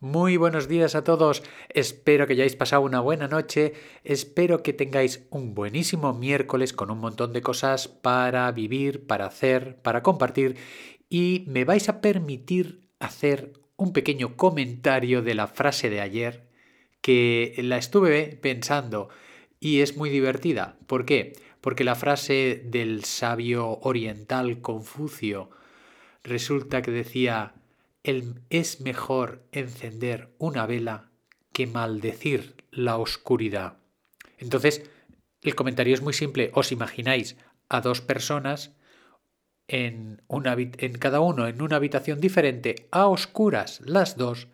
Muy buenos días a todos. Espero que hayáis pasado una buena noche. Espero que tengáis un buenísimo miércoles con un montón de cosas para vivir, para hacer, para compartir. Y me vais a permitir hacer un pequeño comentario de la frase de ayer que la estuve pensando y es muy divertida. ¿Por qué? Porque la frase del sabio oriental Confucio resulta que decía es mejor encender una vela que maldecir la oscuridad. Entonces, el comentario es muy simple. Os imagináis a dos personas en, una, en cada uno en una habitación diferente, a oscuras las dos,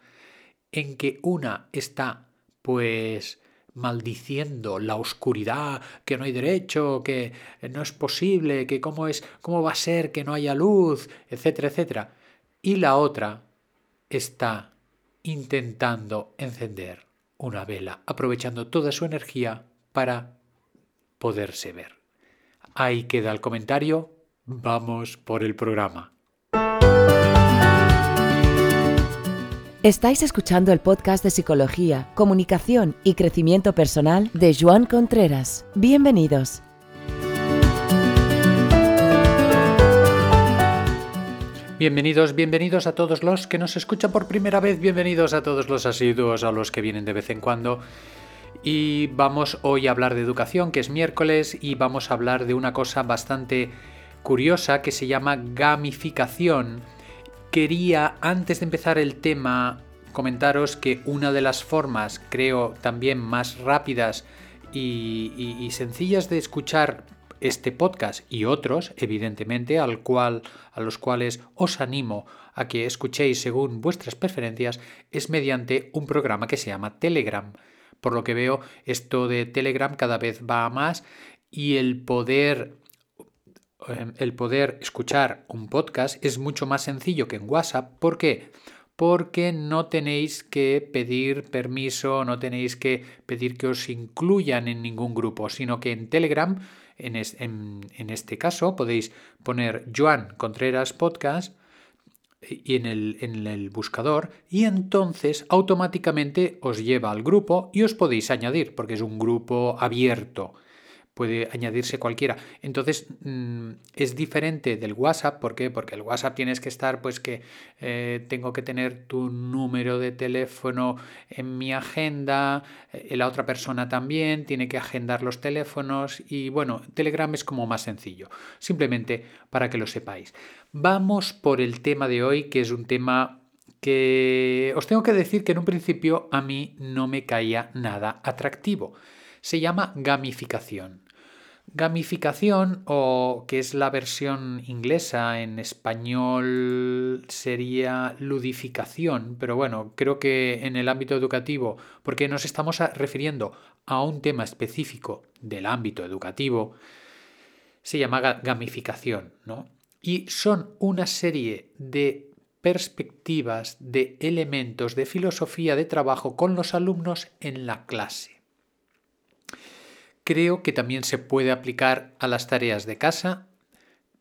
en que una está pues maldiciendo la oscuridad, que no hay derecho, que no es posible, que cómo es, cómo va a ser que no haya luz, etcétera, etcétera y la otra está intentando encender una vela, aprovechando toda su energía para poderse ver. Ahí queda el comentario. Vamos por el programa. Estáis escuchando el podcast de Psicología, Comunicación y Crecimiento Personal de Joan Contreras. Bienvenidos. Bienvenidos, bienvenidos a todos los que nos escuchan por primera vez, bienvenidos a todos los asiduos, a los que vienen de vez en cuando. Y vamos hoy a hablar de educación, que es miércoles, y vamos a hablar de una cosa bastante curiosa que se llama gamificación. Quería, antes de empezar el tema, comentaros que una de las formas, creo, también más rápidas y, y sencillas de escuchar este podcast y otros, evidentemente, al cual, a los cuales os animo a que escuchéis según vuestras preferencias, es mediante un programa que se llama Telegram. Por lo que veo, esto de Telegram cada vez va más y el poder em, el poder escuchar un podcast es mucho más sencillo que en WhatsApp. ¿Por qué? Porque no tenéis que pedir permiso, no tenéis que pedir que os incluyan en ningún grupo, sino que en Telegram en, este caso podéis poner Joan Contreras Podcast y en el, en el, buscador y entonces automáticamente os lleva al grupo y os podéis añadir porque es un grupo abierto puede añadirse cualquiera. Entonces mm, es diferente del WhatsApp, ¿por qué? Porque el WhatsApp tienes que estar, pues que eh, tengo que tener tu número de teléfono en mi agenda, eh, la otra persona también tiene que agendar los teléfonos y bueno, Telegram es como más sencillo, simplemente para que lo sepáis. Vamos por el tema de hoy, que es un tema que os tengo que decir que en un principio a mí no me caía nada atractivo. Se llama gamificación. Gamificación, o que es la versión inglesa en español sería ludificación, pero bueno, creo que en el ámbito educativo, porque nos estamos refiriendo a un tema específico del ámbito educativo, se llama gamificación, ¿no? Y son una serie de perspectivas, de elementos, de filosofía de trabajo con los alumnos en la clase creo que también se puede aplicar a las tareas de casa.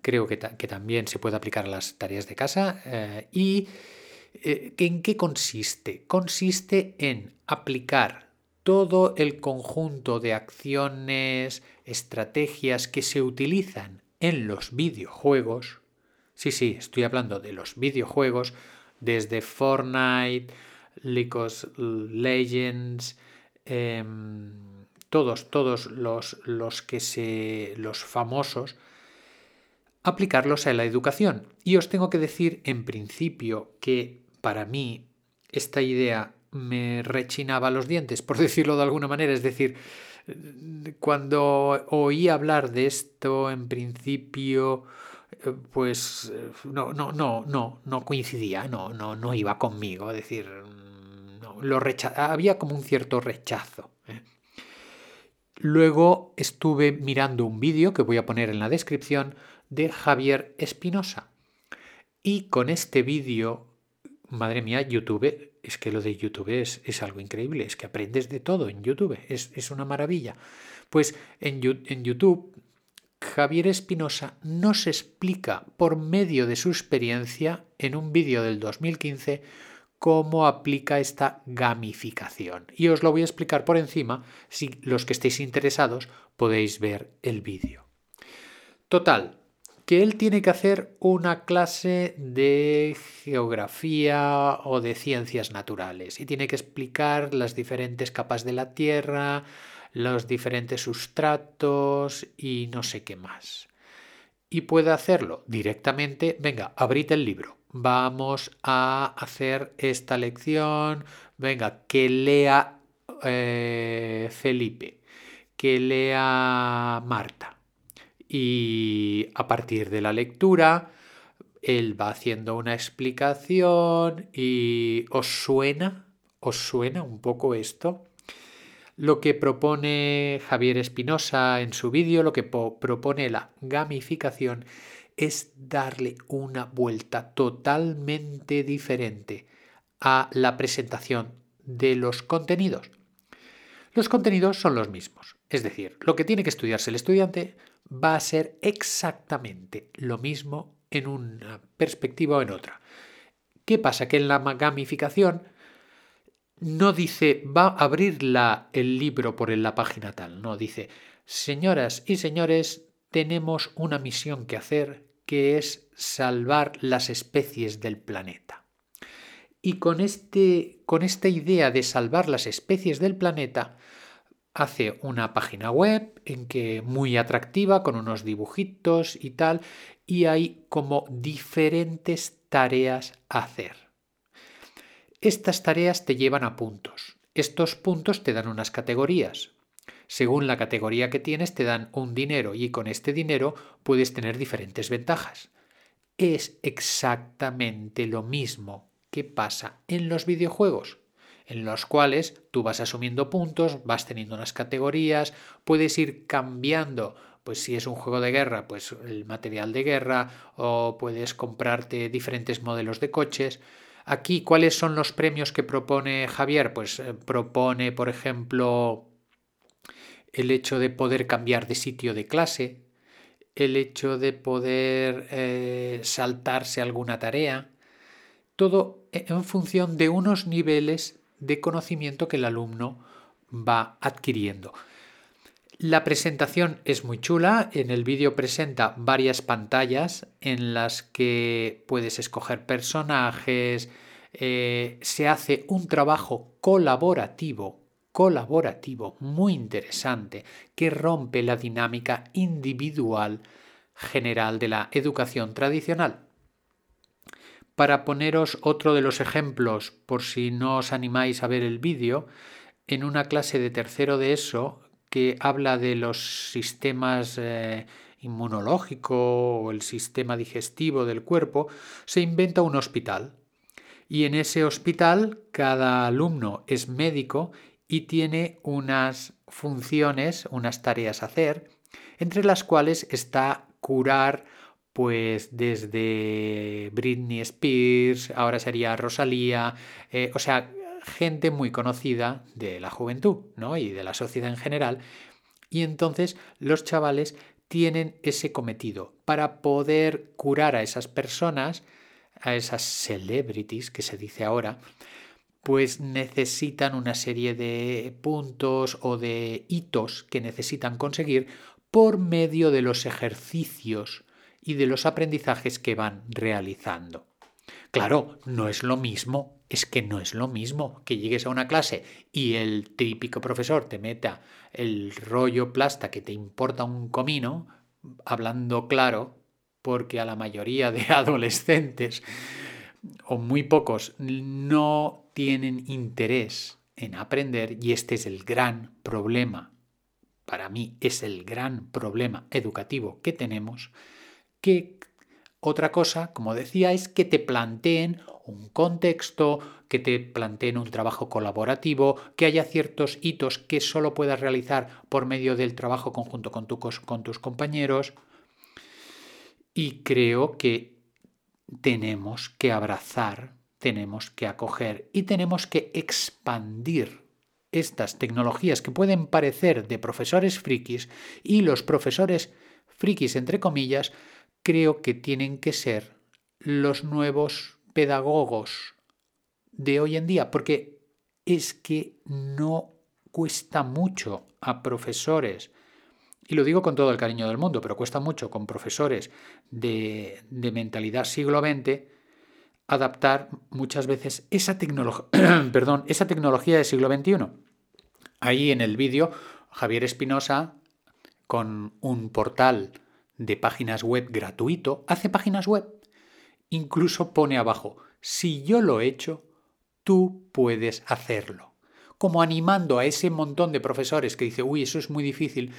Creo que, también se puede aplicar a las tareas de casa. Eh, ¿Y eh, en qué consiste? Consiste en aplicar todo el conjunto de acciones, estrategias que se utilizan en los videojuegos. Sí, sí, estoy hablando de los videojuegos, desde Fortnite, League of Legends, em, todos, todos los, los que se. los famosos, aplicarlos a la educación. Y os tengo que decir en principio que para mí esta idea me rechinaba los dientes, por decirlo de alguna manera. Es decir, cuando oí hablar de esto en principio, pues no, no, no, no, no coincidía, no, no, no iba conmigo. Es decir, no, lo había como un cierto rechazo. Luego estuve mirando un vídeo que voy a poner en la descripción de Javier Espinosa. Y con este vídeo, madre mía, YouTube, es que lo de YouTube es, es, algo increíble, es que aprendes de todo en YouTube, es, una maravilla. Pues en, en YouTube, Javier Espinosa nos explica por medio de su experiencia en un vídeo del 2015 cómo aplica esta gamificación. Y os lo voy a explicar por encima, si los que estéis interesados podéis ver el vídeo. Total, que él tiene que hacer una clase de geografía o de ciencias naturales y tiene que explicar las diferentes capas de la Tierra, los diferentes sustratos y no sé qué más. Y puede hacerlo directamente, venga, abrid el libro, vamos a hacer esta lección, venga, que lea eh, Felipe, que lea Marta. Y a partir de la lectura, él va haciendo una explicación y ¿os suena? ¿Os suena un poco esto? Lo que propone Javier Espinosa en su vídeo, lo que propone la gamificación, es darle una vuelta totalmente diferente a la presentación de los contenidos. Los contenidos son los mismos, es decir, lo que tiene que estudiarse el estudiante va a ser exactamente lo mismo en una perspectiva o en otra. ¿Qué pasa? Que en la gamificación no dice va a abrir el libro por la página tal, no, dice señoras y señores, tenemos una misión que hacer que es salvar las especies del planeta. Y con, este, con esta idea de salvar las especies del planeta, hace una página web en que muy atractiva con unos dibujitos y tal y hay como diferentes tareas a hacer. Estas tareas te llevan a puntos. Estos puntos te dan unas categorías. Según la categoría que tienes te dan un dinero y con este dinero puedes tener diferentes ventajas. Es exactamente lo mismo que pasa en los videojuegos, en los cuales tú vas asumiendo puntos, vas teniendo unas categorías, puedes ir cambiando pues si es un juego de guerra, pues el material de guerra o puedes comprarte diferentes modelos de coches. Aquí, ¿cuáles son los premios que propone Javier? Pues eh, propone, por ejemplo, el hecho de poder cambiar de sitio de clase, el hecho de poder eh, saltarse alguna tarea, todo en función de unos niveles de conocimiento que el alumno va adquiriendo. La presentación es muy chula. En el vídeo presenta varias pantallas en las que puedes escoger personajes. Eh, se hace un trabajo colaborativo, colaborativo muy interesante que rompe la dinámica individual general de la educación tradicional. Para poneros otro de los ejemplos, por si no os animáis a ver el vídeo, en una clase de tercero de eso que habla de los sistemas eh, inmunológico o el sistema digestivo del cuerpo, se inventa un hospital. Y en ese hospital cada alumno es médico y tiene unas funciones, unas tareas a hacer, entre las cuales está curar pues desde Britney Spears, ahora sería Rosalía, eh, o sea, gente muy conocida de la juventud ¿no? y de la sociedad en general. Y entonces los chavales tienen ese cometido para poder curar a esas personas, a esas celebrities que se dice ahora, pues necesitan una serie de puntos o de hitos que necesitan conseguir por medio de los ejercicios y de los aprendizajes que van realizando. Claro, no es lo mismo, es que no es lo mismo que llegues a una clase y el típico profesor te meta el rollo plasta que te importa un comino, hablando claro, porque a la mayoría de adolescentes o muy pocos no tienen interés en aprender y este es el gran problema, para mí es el gran problema educativo que tenemos, que otra cosa, como decía, es que te planteen un contexto, que te planteen un trabajo colaborativo, que haya ciertos hitos que solo puedas realizar por medio del trabajo conjunto con, con tus compañeros. Y creo que tenemos que abrazar, tenemos que acoger y tenemos que expandir estas tecnologías que pueden parecer de profesores frikis y los profesores frikis, entre comillas, creo que tienen que ser los nuevos pedagogos de hoy en día, porque es que no cuesta mucho a profesores, y lo digo con todo el cariño del mundo, pero cuesta mucho con profesores de, de mentalidad siglo XX adaptar muchas veces esa, perdón, esa tecnología del siglo XXI. Ahí en el vídeo, Javier Espinosa, con un portal de páginas web gratuito, hace páginas web. Incluso pone abajo, si yo lo he hecho, tú puedes hacerlo. Como animando a ese montón de profesores que dice, uy, eso es muy difícil,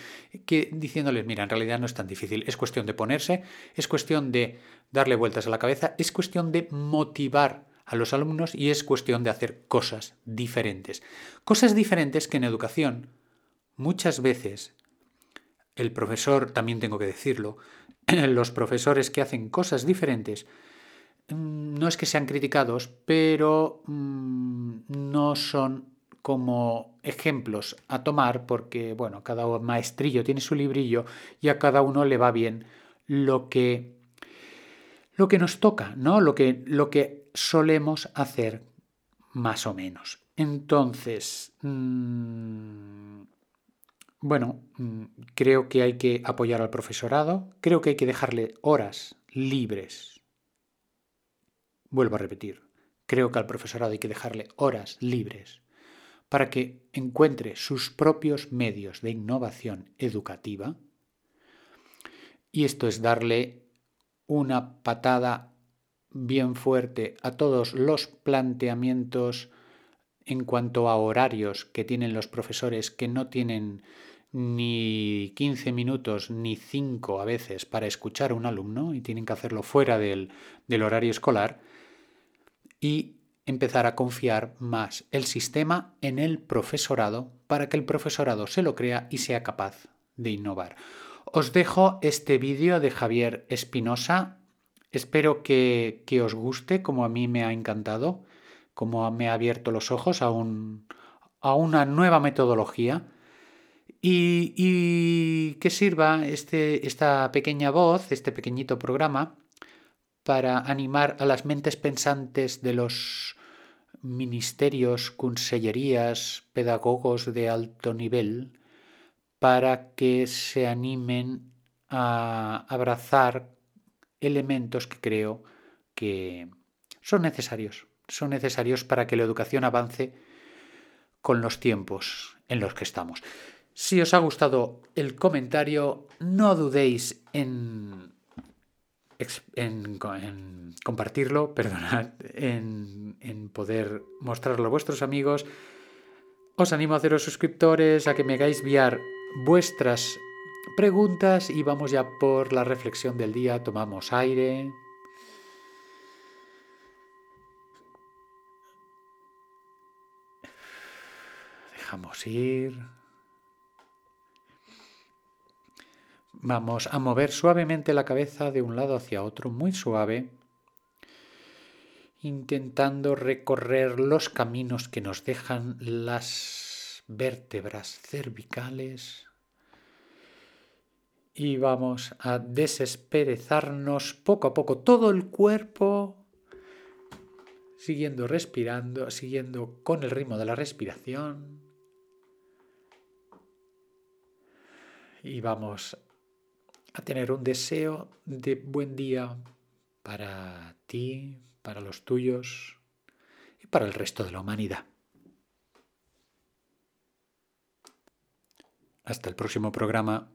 que diciéndoles, mira, en realidad no es tan difícil, es cuestión de ponerse, es cuestión de darle vueltas a la cabeza, es cuestión de motivar a los alumnos y es cuestión de hacer cosas diferentes. Cosas diferentes que en educación muchas veces el profesor, también tengo que decirlo, los profesores que hacen cosas diferentes, mm, no es que sean criticados, pero mm, no son como ejemplos a tomar porque, bueno, cada maestrillo tiene su librillo y a cada uno le va bien lo que, lo que nos toca, ¿no? Lo que, lo que solemos hacer más o menos. Entonces, mm, bueno, mm, creo que hay que apoyar al profesorado, creo que hay que dejarle horas libres. Vuelvo a repetir, creo que al profesorado hay que dejarle horas libres para que encuentre sus propios medios de innovación educativa. Y esto es darle una patada bien fuerte a todos los planteamientos en cuanto a horarios que tienen los profesores que no tienen ni 15 minutos ni 5 a veces para escuchar a un alumno y tienen que hacerlo fuera del, del horario escolar y empezar a confiar más el sistema en el profesorado para que el profesorado se lo crea y sea capaz de innovar. Os dejo este vídeo de Javier Espinosa. Espero que, que, os guste como a mí me ha encantado, como me ha abierto los ojos a, un, a una nueva metodología y, que sirva este, esta pequeña voz, este pequeñito programa, para animar a las mentes pensantes de los ministerios, consellerías, pedagogos de alto nivel, para que se animen a abrazar elementos que creo que son necesarios. Son necesarios para que la educación avance con los tiempos en los que estamos. Si os ha gustado el comentario, no dudéis en, compartirlo, perdonad, en, en poder mostrarlo a vuestros amigos. Os animo a haceros suscriptores, a que me hagáis enviar vuestras preguntas y vamos ya por la reflexión del día. Tomamos aire. Dejamos ir. Vamos a mover suavemente la cabeza de un lado hacia otro, muy suave, intentando recorrer los caminos que nos dejan las vértebras cervicales. Y vamos a desesperezarnos poco a poco todo el cuerpo, siguiendo respirando, siguiendo con el ritmo de la respiración. Y vamos a tener un deseo de buen día para ti, para los tuyos y para el resto de la humanidad. Hasta el próximo programa.